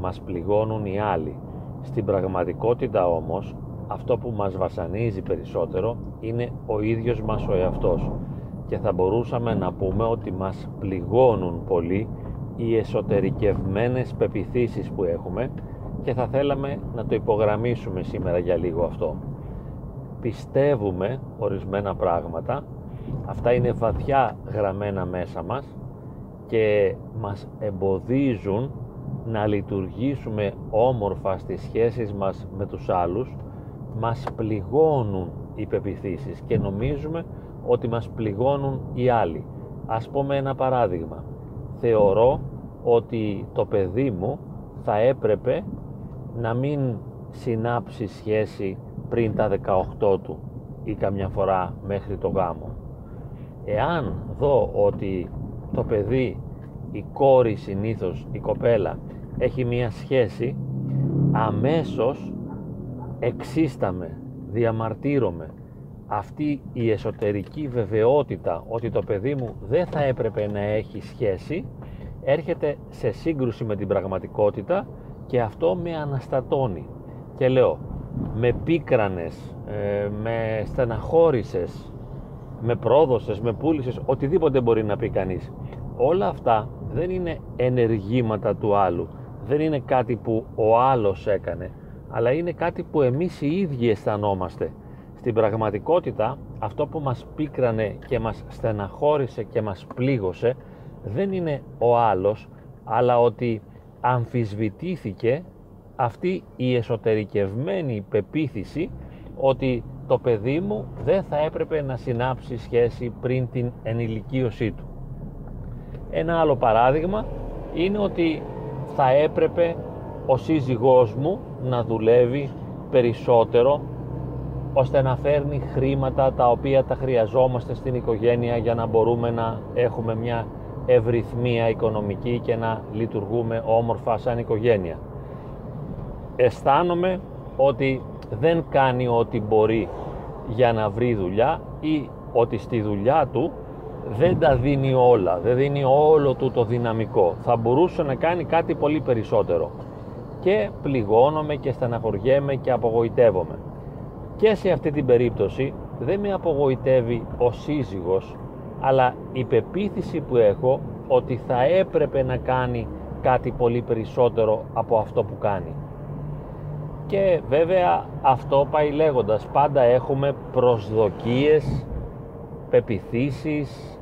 νομίζουμε ότι μας πληγώνουν οι άλλοι. Στην πραγματικότητα όμως αυτό που μας βασανίζει περισσότερο είναι ο ίδιος μας ο εαυτός και θα μπορούσαμε να πούμε ότι μας πληγώνουν πολύ οι εσωτερικευμένες πεπιθήσεις που έχουμε και θα θέλαμε να το υπογραμμίσουμε σήμερα για λίγο αυτό. Πιστεύουμε ορισμένα πράγματα, αυτά είναι βαθιά γραμμένα μέσα μας και μας εμποδίζουν να λειτουργήσουμε όμορφα στις σχέσεις μας με τους άλλους μας πληγώνουν οι πεπιθήσεις και νομίζουμε ότι μας πληγώνουν οι άλλοι. Ας πούμε ένα παράδειγμα. Θεωρώ ότι το παιδί μου θα έπρεπε να μην συνάψει σχέση πριν τα 18 του ή καμιά φορά μέχρι το γάμο. Εάν δω ότι το παιδί, η κόρη συνήθως, η κοπέλα, έχει μία σχέση, αμέσως εξίσταμε, διαμαρτύρομαι. Αυτή η εσωτερική βεβαιότητα ότι το παιδί μου δεν θα έπρεπε να έχει σχέση έρχεται σε σύγκρουση με την πραγματικότητα και αυτό με αναστατώνει. Και λέω, με πίκρανες, ε, με στεναχώρησες, με πρόδωσες, με πούλησες, οτιδήποτε μπορεί να πει κανείς. Όλα αυτά δεν είναι ενεργήματα του άλλου, δεν είναι κάτι που ο άλλος έκανε, αλλά είναι κάτι που εμείς οι ίδιοι αισθανόμαστε. Στην πραγματικότητα αυτό που μας πίκρανε και μας στεναχώρησε και μας πλήγωσε δεν είναι ο άλλος, αλλά ότι αμφισβητήθηκε αυτή η εσωτερικευμένη πεποίθηση ότι το παιδί μου δεν θα έπρεπε να συνάψει σχέση πριν την ενηλικίωσή του. Ένα άλλο παράδειγμα είναι ότι θα έπρεπε ο σύζυγός μου να δουλεύει περισσότερο ώστε να φέρνει χρήματα τα οποία τα χρειαζόμαστε στην οικογένεια για να μπορούμε να έχουμε μια ευρυθμία οικονομική και να λειτουργούμε όμορφα σαν οικογένεια. Αισθάνομαι ότι δεν κάνει ό,τι μπορεί για να βρει δουλειά ή ότι στη δουλειά του δεν τα δίνει όλα, δεν δίνει όλο του το δυναμικό. Θα μπορούσε να κάνει κάτι πολύ περισσότερο. Και πληγώνομαι και στεναχωριέμαι και απογοητεύομαι. Και σε αυτή την περίπτωση δεν με απογοητεύει ο σύζυγος αλλά η πεποίθηση που έχω ότι θα έπρεπε να κάνει κάτι πολύ περισσότερο από αυτό που κάνει. Και βέβαια αυτό πάει λέγοντας, πάντα έχουμε προσδοκίες, πεπιθήσεις,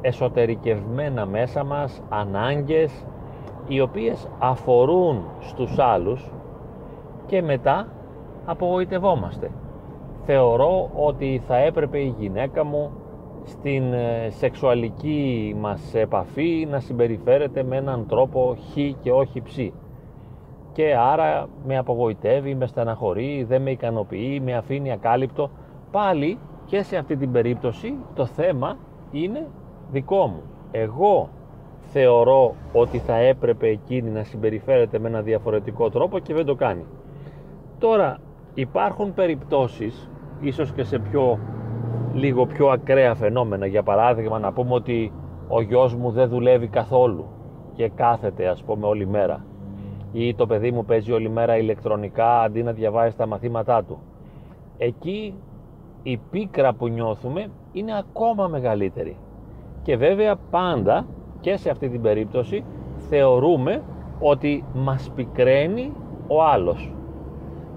εσωτερικευμένα μέσα μας, ανάγκες, οι οποίες αφορούν στους άλλους και μετά απογοητευόμαστε. Θεωρώ ότι θα έπρεπε η γυναίκα μου στην ε, σεξουαλική μας επαφή να συμπεριφέρεται με έναν τρόπο χ και όχι ψ και άρα με απογοητεύει, με στεναχωρεί, δεν με ικανοποιεί, με αφήνει ακάλυπτο πάλι και σε αυτή την περίπτωση το θέμα είναι δικό μου εγώ θεωρώ ότι θα έπρεπε εκείνη να συμπεριφέρεται με ένα διαφορετικό τρόπο και δεν το κάνει τώρα υπάρχουν περιπτώσεις ίσως και σε πιο λίγο πιο ακραία φαινόμενα. Για παράδειγμα να πούμε ότι ο γιος μου δεν δουλεύει καθόλου και κάθεται ας πούμε όλη μέρα ή το παιδί μου παίζει όλη μέρα ηλεκτρονικά αντί να διαβάζει τα μαθήματά του. Εκεί η πίκρα που νιώθουμε είναι ακόμα μεγαλύτερη. Και βέβαια πάντα και σε αυτή την περίπτωση θεωρούμε ότι μας πικραίνει ο άλλος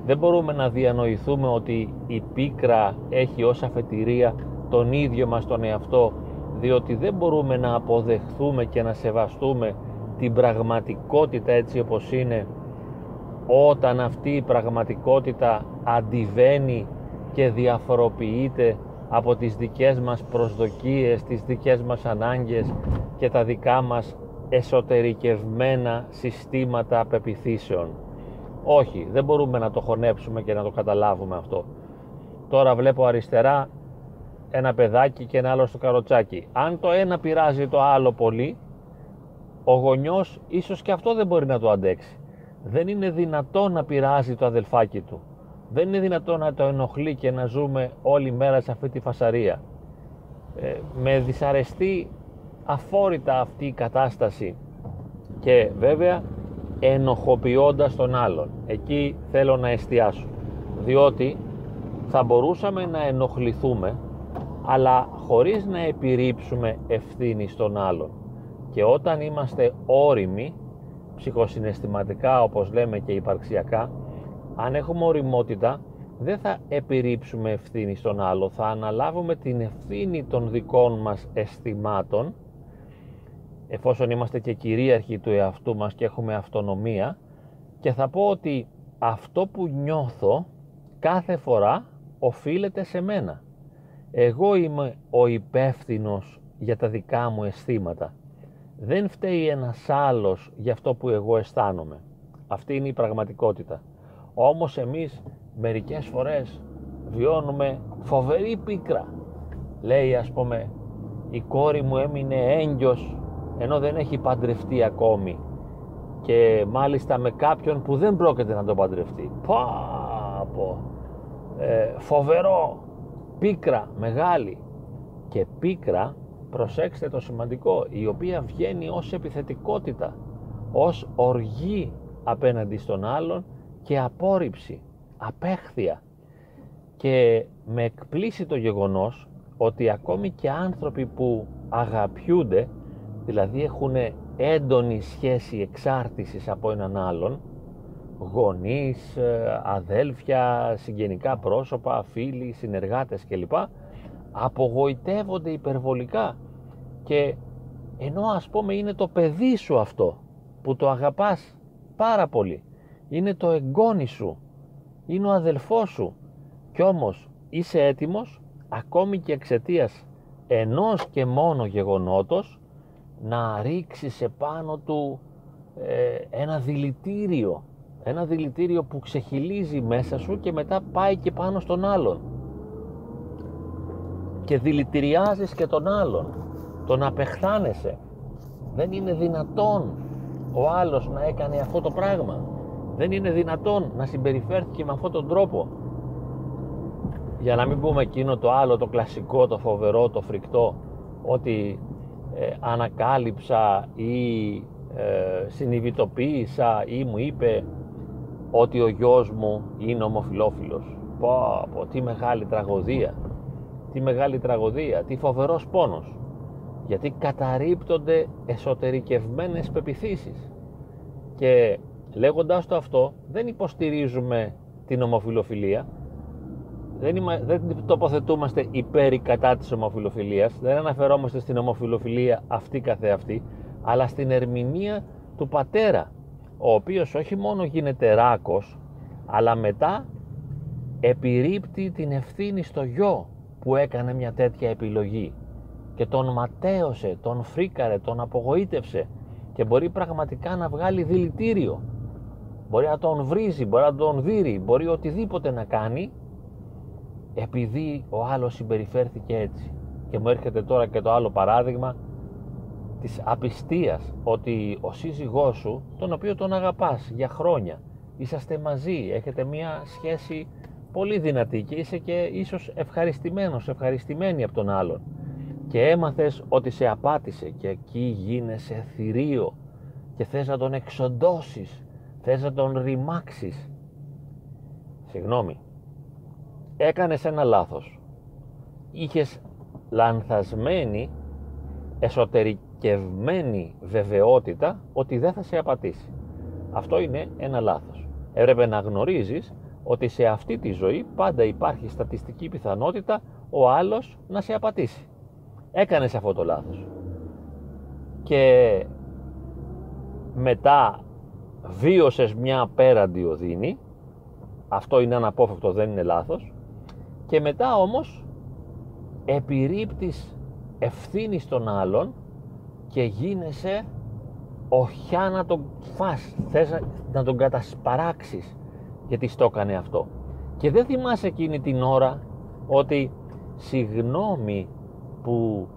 δεν μπορούμε να διανοηθούμε ότι η πίκρα έχει ως αφετηρία τον ίδιο μας τον εαυτό διότι δεν μπορούμε να αποδεχθούμε και να σεβαστούμε την πραγματικότητα έτσι όπως είναι όταν αυτή η πραγματικότητα αντιβαίνει και διαφοροποιείται από τις δικές μας προσδοκίες, τις δικές μας ανάγκες και τα δικά μας εσωτερικευμένα συστήματα πεπιθήσεων. Όχι, δεν μπορούμε να το χωνέψουμε και να το καταλάβουμε αυτό. Τώρα βλέπω αριστερά ένα παιδάκι και ένα άλλο στο καροτσάκι. Αν το ένα πειράζει το άλλο πολύ, ο γονιός ίσως και αυτό δεν μπορεί να το αντέξει. Δεν είναι δυνατό να πειράζει το αδελφάκι του. Δεν είναι δυνατό να το ενοχλεί και να ζούμε όλη μέρα σε αυτή τη φασαρία. Ε, με δυσαρεστεί αφόρητα αυτή η κατάσταση και βέβαια ενοχοποιώντας τον άλλον. Εκεί θέλω να εστιάσω. Διότι θα μπορούσαμε να ενοχληθούμε αλλά χωρίς να επιρρύψουμε ευθύνη στον άλλον. Και όταν είμαστε όριμοι, ψυχοσυναισθηματικά όπως λέμε και υπαρξιακά, αν έχουμε οριμότητα δεν θα επιρρύψουμε ευθύνη στον άλλο, θα αναλάβουμε την ευθύνη των δικών μας αισθημάτων εφόσον είμαστε και κυρίαρχοι του εαυτού μας και έχουμε αυτονομία και θα πω ότι αυτό που νιώθω κάθε φορά οφείλεται σε μένα. Εγώ είμαι ο υπεύθυνος για τα δικά μου αισθήματα. Δεν φταίει ένας άλλος για αυτό που εγώ αισθάνομαι. Αυτή είναι η πραγματικότητα. Όμως εμείς μερικές φορές βιώνουμε φοβερή πίκρα. Λέει ας πούμε η κόρη μου έμεινε έγκυος ενώ δεν έχει παντρευτεί ακόμη και μάλιστα με κάποιον που δεν πρόκειται να τον παντρευτεί. Πω, ε, φοβερό, πίκρα μεγάλη και πίκρα, προσέξτε το σημαντικό, η οποία βγαίνει ως επιθετικότητα, ως οργή απέναντι στον άλλον και απόρριψη, απέχθεια. Και με εκπλήσει το γεγονός ότι ακόμη και άνθρωποι που αγαπιούνται δηλαδή έχουν έντονη σχέση εξάρτησης από έναν άλλον γονείς, ε, αδέλφια, συγγενικά πρόσωπα, φίλοι, συνεργάτες κλπ απογοητεύονται υπερβολικά και ενώ ας πούμε είναι το παιδί σου αυτό που το αγαπάς πάρα πολύ είναι το εγγόνι σου. Είναι ο αδελφός σου. Κι όμως είσαι έτοιμος ακόμη και εξαιτίας ενός και μόνο γεγονότος να ρίξεις σε πάνω του ε, ένα δηλητήριο. Ένα δηλητήριο που ξεχυλίζει μέσα σου και μετά πάει και πάνω στον άλλον. Και δηλητηριάζεις και τον άλλον. Τον απεχθάνεσαι. Δεν είναι δυνατόν ο άλλος να έκανε αυτό το πράγμα δεν είναι δυνατόν να συμπεριφέρθηκε με αυτόν τον τρόπο για να μην πούμε εκείνο το άλλο το κλασικό, το φοβερό, το φρικτό ότι ε, ανακάλυψα ή ε, συνειδητοποίησα ή μου είπε ότι ο γιος μου είναι ομοφιλόφιλος. Πω, πω, τι μεγάλη τραγωδία. Τι μεγάλη τραγωδία, τι φοβερός πόνος. Γιατί καταρρύπτονται εσωτερικευμένες πεπιθήσεις. Και λέγοντας το αυτό, δεν υποστηρίζουμε την ομοφιλοφιλία, δεν, είμα, δεν τοποθετούμαστε υπέρ ή κατά της ομοφιλοφιλίας, δεν αναφερόμαστε στην ομοφιλοφιλία αυτή καθεαυτή, αλλά στην ερμηνεία του πατέρα, ο οποίος όχι μόνο γίνεται ράκος, αλλά μετά επιρρύπτει την ευθύνη στο γιο που έκανε μια τέτοια επιλογή και τον ματέωσε, τον φρίκαρε, τον απογοήτευσε και μπορεί πραγματικά να βγάλει δηλητήριο. Μπορεί να τον βρίζει, μπορεί να τον δείρει, μπορεί οτιδήποτε να κάνει επειδή ο άλλος συμπεριφέρθηκε έτσι. Και μου έρχεται τώρα και το άλλο παράδειγμα της απιστίας ότι ο σύζυγός σου, τον οποίο τον αγαπάς για χρόνια, είσαστε μαζί, έχετε μια σχέση πολύ δυνατή και είσαι και ίσως ευχαριστημένος, ευχαριστημένη από τον άλλον και έμαθες ότι σε απάτησε και εκεί γίνεσαι θηρίο και θες να τον εξοντώσεις, θες να τον ρημάξεις. Συγγνώμη, έκανες ένα λάθος. Είχες λανθασμένη, εσωτερικευμένη βεβαιότητα ότι δεν θα σε απατήσει. Αυτό είναι ένα λάθος. Έπρεπε να γνωρίζεις ότι σε αυτή τη ζωή πάντα υπάρχει στατιστική πιθανότητα ο άλλος να σε απατήσει. Έκανες αυτό το λάθος. Και μετά βίωσες μια απέραντη οδύνη, αυτό είναι αναπόφευκτο, δεν είναι λάθος, και μετά όμως επιρρύπτεις ευθύνη στον άλλον και γίνεσαι οχιά να τον φας, θες να τον κατασπαράξεις γιατί στο έκανε αυτό. Και δεν θυμάσαι εκείνη την ώρα ότι συγνώμη που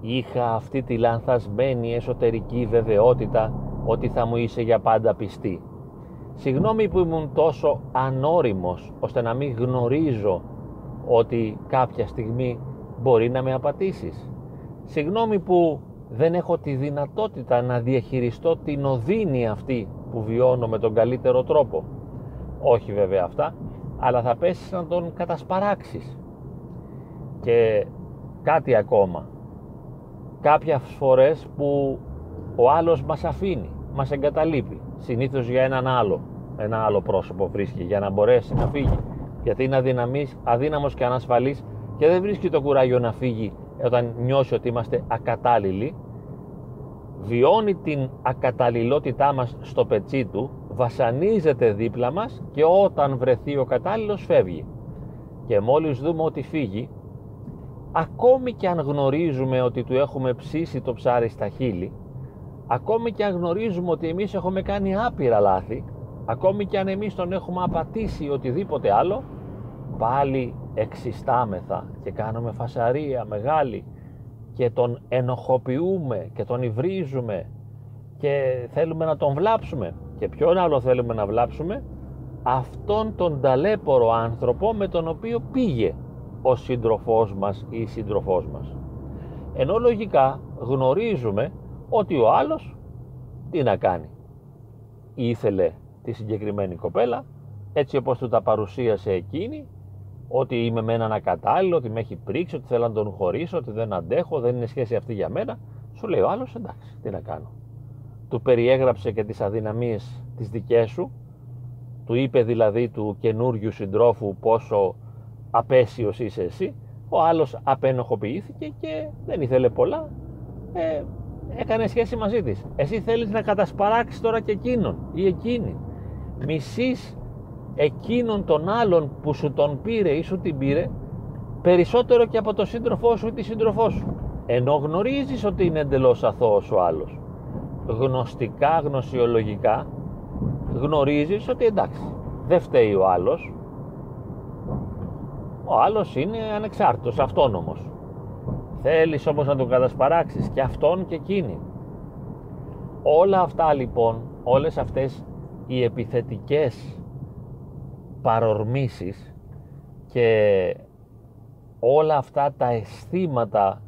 είχα αυτή τη λανθασμένη εσωτερική βεβαιότητα ότι θα μου είσαι για πάντα πιστή. Συγγνώμη που ήμουν τόσο ανώριμος ώστε να μην γνωρίζω ότι κάποια στιγμή μπορεί να με απατήσεις. Συγγνώμη που δεν έχω τη δυνατότητα να διαχειριστώ την οδύνη αυτή που βιώνω με τον καλύτερο τρόπο. Όχι βέβαια αυτά, αλλά θα πέσεις να τον κατασπαράξεις. Και κάτι ακόμα. Κάποιες φορές που ο άλλος μας αφήνει, μας εγκαταλείπει. Συνήθως για έναν άλλο, ένα άλλο πρόσωπο βρίσκει για να μπορέσει να φύγει. Γιατί είναι αδυναμής, αδύναμος και ανασφαλής και δεν βρίσκει το κουράγιο να φύγει όταν νιώσει ότι είμαστε ακατάλληλοι. Βιώνει την ακαταλληλότητά μας στο πετσί του, βασανίζεται δίπλα μας και όταν βρεθεί ο κατάλληλος φεύγει. Και μόλις δούμε ότι φύγει, ακόμη και αν γνωρίζουμε ότι του έχουμε ψήσει το ψάρι στα χείλη, ακόμη και αν γνωρίζουμε ότι εμείς έχουμε κάνει άπειρα λάθη, ακόμη και αν εμείς τον έχουμε απατήσει ή οτιδήποτε άλλο, πάλι εξιστάμεθα και κάνουμε φασαρία μεγάλη και τον ενοχοποιούμε και τον υβρίζουμε και θέλουμε να τον βλάψουμε. Και ποιον άλλο θέλουμε να βλάψουμε; Αυτόν τον ταλέπορο άνθρωπο με τον οποίο πήγε ο σύντροφός μας ή η σύντροφός μας. Ενώ λογικά γνωρίζουμε ότι ο άλλος τι να κάνει ήθελε τη συγκεκριμένη κοπέλα έτσι όπως του τα παρουσίασε εκείνη ότι είμαι με έναν ακατάλληλο, ότι με έχει πρίξει, ότι θέλω να τον χωρίσω, ότι δεν αντέχω, δεν είναι σχέση αυτή για μένα. Σου λέει ο άλλος εντάξει, τι να κάνω. Του περιέγραψε και τις αδυναμίες τις δικές σου, του είπε δηλαδή του καινούριου συντρόφου πόσο απέσιος είσαι εσύ, ο άλλος απενοχοποιήθηκε και δεν ήθελε πολλά, ε, έκανε σχέση μαζί της. Εσύ θέλεις να κατασπαράξεις τώρα και εκείνον ή εκείνη. Μισείς εκείνον τον άλλον που σου τον πήρε ή σου την πήρε περισσότερο και από τον σύντροφό σου ή τη σύντροφό σου ενώ γνωρίζεις ότι είναι εντελώς αθώος ο άλλος γνωστικά, γνωσιολογικά γνωρίζεις ότι εντάξει δεν φταίει ο άλλος ο άλλος είναι ανεξάρτητος, αυτόνομος θέλεις όμως να τον κατασπαράξεις και αυτόν και εκείνη. Όλα αυτά λοιπόν όλες αυτές οι επιθετικές παρορμήσεις και όλα αυτά τα αισθήματα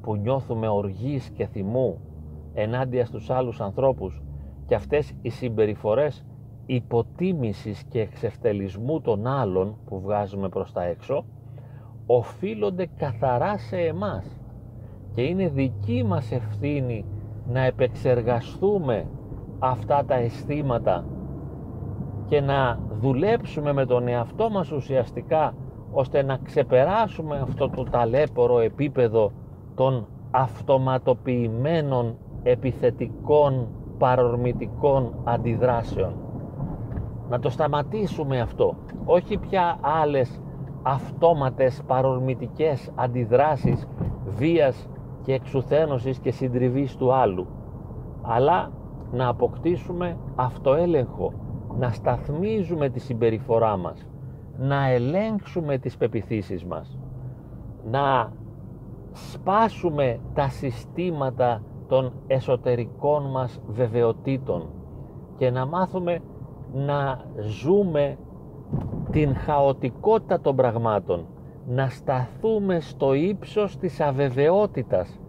που νιώθουμε οργής και θυμού ενάντια στους άλλους ανθρώπους και αυτές οι συμπεριφορές υποτίμησης και εξευτελισμού των άλλων που βγάζουμε προς τα έξω οφείλονται καθαρά σε εμάς και είναι δική μας ευθύνη να επεξεργαστούμε αυτά τα αισθήματα και να δουλέψουμε με τον εαυτό μας ουσιαστικά ώστε να ξεπεράσουμε αυτό το ταλέπορο επίπεδο των αυτοματοποιημένων επιθετικών παρορμητικών αντιδράσεων. Να το σταματήσουμε αυτό. Όχι πια άλλες αυτόματες παρορμητικές αντιδράσεις βίας και εξουθένωσης και συντριβής του άλλου. Αλλά να αποκτήσουμε αυτοέλεγχο να σταθμίζουμε τη συμπεριφορά μας, να ελέγξουμε τις πεπιθήσεις μας, να σπάσουμε τα συστήματα των εσωτερικών μας βεβαιοτήτων και να μάθουμε να ζούμε την χαοτικότητα των πραγμάτων, να σταθούμε στο ύψος της αβεβαιότητας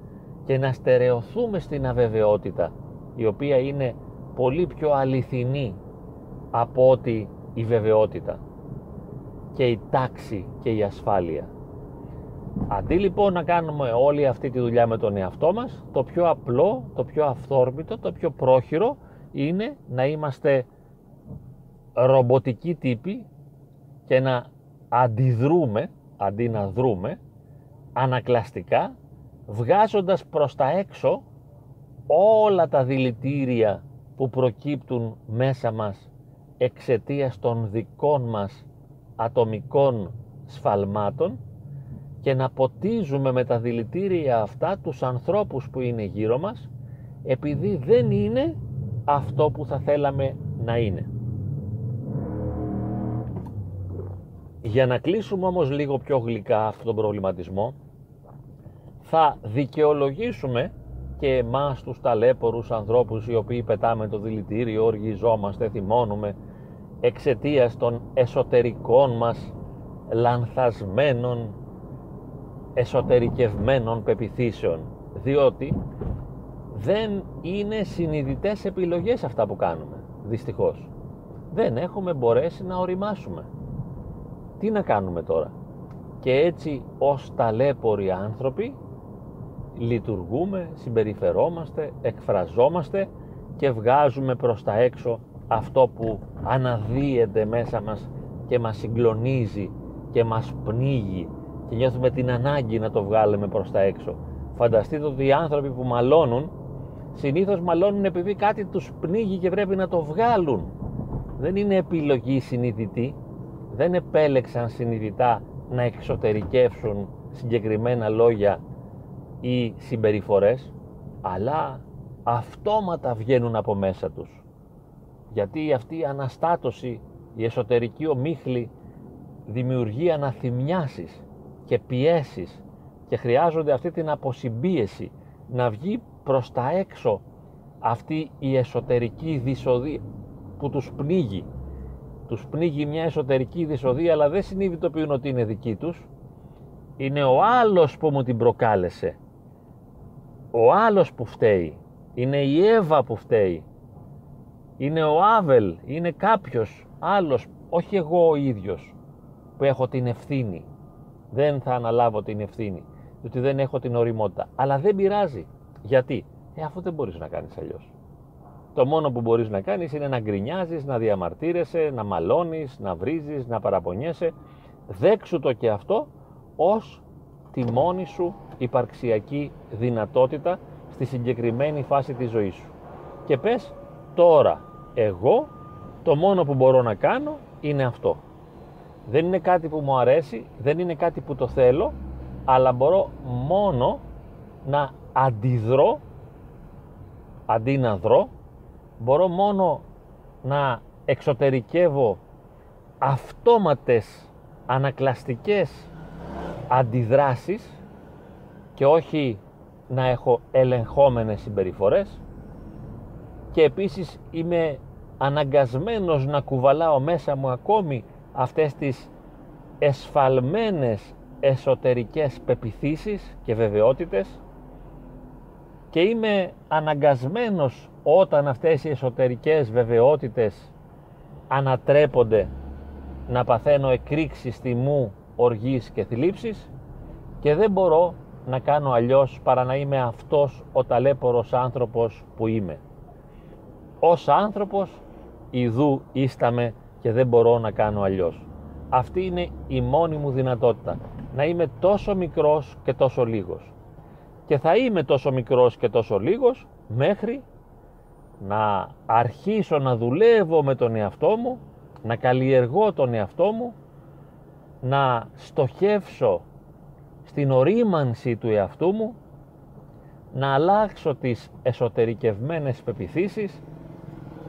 και να στερεωθούμε στην αβεβαιότητα, η οποία είναι πολύ πιο αληθινή από ότι η βεβαιότητα και η τάξη και η ασφάλεια. Αντί λοιπόν να κάνουμε όλη αυτή τη δουλειά με τον εαυτό μας, το πιο απλό, το πιο αυθόρμητο, το πιο πρόχειρο είναι να είμαστε ρομποτικοί τύποι και να αντιδρούμε, αντί να δρούμε, ανακλαστικά, βγάζοντας προς τα έξω όλα τα δηλητήρια που προκύπτουν μέσα μας εξαιτίας των δικών μας ατομικών σφαλμάτων και να ποτίζουμε με τα δηλητήρια αυτά τους ανθρώπους που είναι γύρω μας επειδή δεν είναι αυτό που θα θέλαμε να είναι. Για να κλείσουμε όμως λίγο πιο γλυκά αυτόν τον προβληματισμό θα δικαιολογήσουμε και εμάς τους ταλέπορους ανθρώπους οι οποίοι πετάμε το δηλητήριο, οργιζόμαστε, θυμώνουμε εξαιτίας των εσωτερικών μας λανθασμένων εσωτερικευμένων πεπιθήσεων διότι δεν είναι συνειδητές επιλογές αυτά που κάνουμε δυστυχώς. Δεν έχουμε μπορέσει να οριμάσουμε. Τι να κάνουμε τώρα; Και έτσι ως ταλέποροι άνθρωποι λειτουργούμε, συμπεριφερόμαστε, εκφραζόμαστε και βγάζουμε προς τα έξω αυτό που αναδύεται μέσα μας και μας συγκλονίζει και μας πνίγει και νιώθουμε την ανάγκη να το βγάλουμε προς τα έξω. Φανταστείτε ότι οι άνθρωποι που μαλώνουν συνήθως μαλώνουν επειδή κάτι τους πνίγει και πρέπει να το βγάλουν. Δεν είναι επιλογή συνειδητή, δεν επέλεξαν συνειδητά να εξωτερικεύσουν συγκεκριμένα λόγια ή συμπεριφορές, αλλά αυτόματα βγαίνουν από μέσα τους. Γιατί αυτή η αναστάτωση, η εσωτερική ομίχλη δημιουργεί αναθυμιάσεις και πιέσεις και χρειάζονται αυτή την αποσυμπίεση να βγει προς τα έξω αυτή η εσωτερική δυσοδεία που τους πνίγει. Τους πνίγει μια εσωτερική δυσοδεία αλλά δεν συνειδητοποιούν ότι είναι δική τους. Είναι ο άλλος που μου την προκάλεσε. Ο άλλος που φταίει. Είναι η Εύα που φταίει. Είναι ο Άβελ. Είναι κάποιος άλλος. Όχι εγώ ο ίδιος που έχω την ευθύνη. Δεν θα αναλάβω την ευθύνη. Διότι δεν έχω την οριμότητα. Αλλά δεν πειράζει. Γιατί; Ε, αφού δεν μπορείς να κάνεις αλλιώς. Το μόνο που μπορείς να κάνεις είναι να γκρινιάζεις, να διαμαρτύρεσαι, να μαλώνεις, να βρίζεις, να παραπονιέσαι. Δέξου το και αυτό ως τη μόνη σου υπαρξιακή δυνατότητα στη συγκεκριμένη φάση της ζωής σου. Και πες τώρα εγώ το μόνο που μπορώ να κάνω είναι αυτό. Δεν είναι κάτι που μου αρέσει, δεν είναι κάτι που το θέλω, αλλά μπορώ μόνο να αντιδρώ αντί να δρώ μπορώ μόνο να εξωτερικεύω αυτόματες ανακλαστικές αντιδράσεις και όχι να έχω ελεγχόμενες συμπεριφορές. Και επίσης είμαι αναγκασμένος να κουβαλάω μέσα μου ακόμη αυτές τις εσφαλμένες εσωτερικές πεπιθήσεις και βεβαιότητες και είμαι αναγκασμένος όταν αυτές οι εσωτερικές βεβαιότητες ανατρέπονται να παθαίνω εκρήξεις μου οργής και θλίψης και δεν μπορώ να κάνω αλλιώς παρά να είμαι αυτός ο ταλέπορος άνθρωπος που είμαι. Ως άνθρωπος ιδού ίσταμε και δεν μπορώ να κάνω αλλιώς. Αυτή είναι η μόνη μου δυνατότητα. Να είμαι τόσο μικρός και τόσο λίγος. Και θα είμαι τόσο μικρός και τόσο λίγος μέχρι να αρχίσω να δουλεύω με τον εαυτό μου, να καλλιεργώ τον εαυτό μου, να στοχεύσω στην ορίμανση του εαυτού μου, να αλλάξω τις εσωτερικευμένες πεπιθήσεις,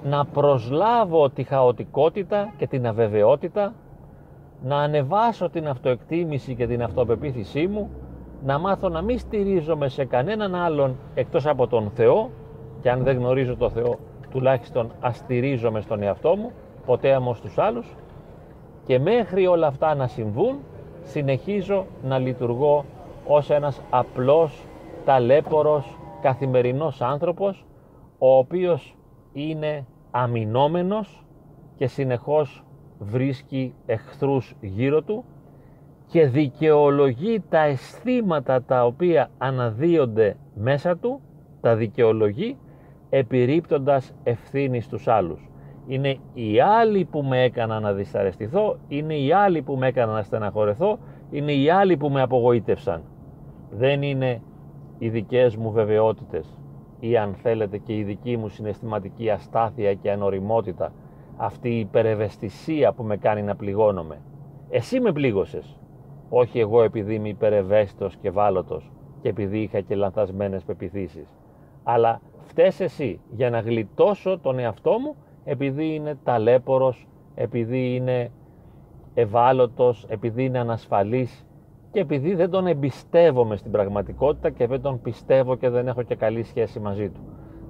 να προσλάβω τη χαοτικότητα και την αβεβαιότητα, να ανεβάσω την αυτοεκτίμηση και την αυτοπεποίθησή μου, να μάθω να μην στηρίζομαι σε κανέναν άλλον εκτός από τον Θεό και αν δεν γνωρίζω τον Θεό τουλάχιστον αστηρίζομαι στον εαυτό μου, ποτέ όμως στους άλλους. Και μέχρι όλα αυτά να συμβούν συνεχίζω να λειτουργώ ως ένας απλός, ταλέπορος, καθημερινός άνθρωπος ο οποίος είναι αμυνόμενος και συνεχώς βρίσκει εχθρούς γύρω του και δικαιολογεί τα αισθήματα τα οποία αναδύονται μέσα του, τα δικαιολογεί επιρρύπτοντας ευθύνη στους άλλους. Είναι οι άλλοι που με έκαναν να δυσαρεστηθώ, είναι οι άλλοι που με έκαναν να στεναχωρεθώ, είναι οι άλλοι που με απογοήτευσαν. Δεν είναι οι δικές μου βεβαιότητες ή αν θέλετε και η δική μου συναισθηματική αστάθεια και ανοριμότητα, αυτή η υπερευαισθησία που με κάνει να πληγώνομαι. Εσύ με πλήγωσες, όχι εγώ επειδή είμαι υπερευαίσθητος και βάλωτος και επειδή είχα και λανθασμένες πεπιθήσεις. Αλλά φταίς εσύ για να γλιτώσω τον εαυτό μου επειδή είναι ταλέπορος, επειδή είναι ευάλωτος, επειδή είναι ανασφαλής και επειδή δεν τον εμπιστεύομαι στην πραγματικότητα και δεν τον πιστεύω και δεν έχω και καλή σχέση μαζί του.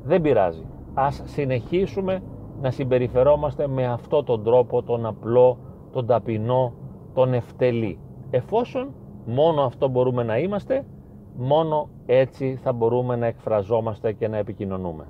Δεν πειράζει. Ας συνεχίσουμε να συμπεριφερόμαστε με αυτό τον τρόπο, τον απλό, τον ταπεινό, τον ευτελή. Εφόσον μόνο αυτό μπορούμε να είμαστε, μόνο έτσι θα μπορούμε να εκφραζόμαστε και να επικοινωνούμε.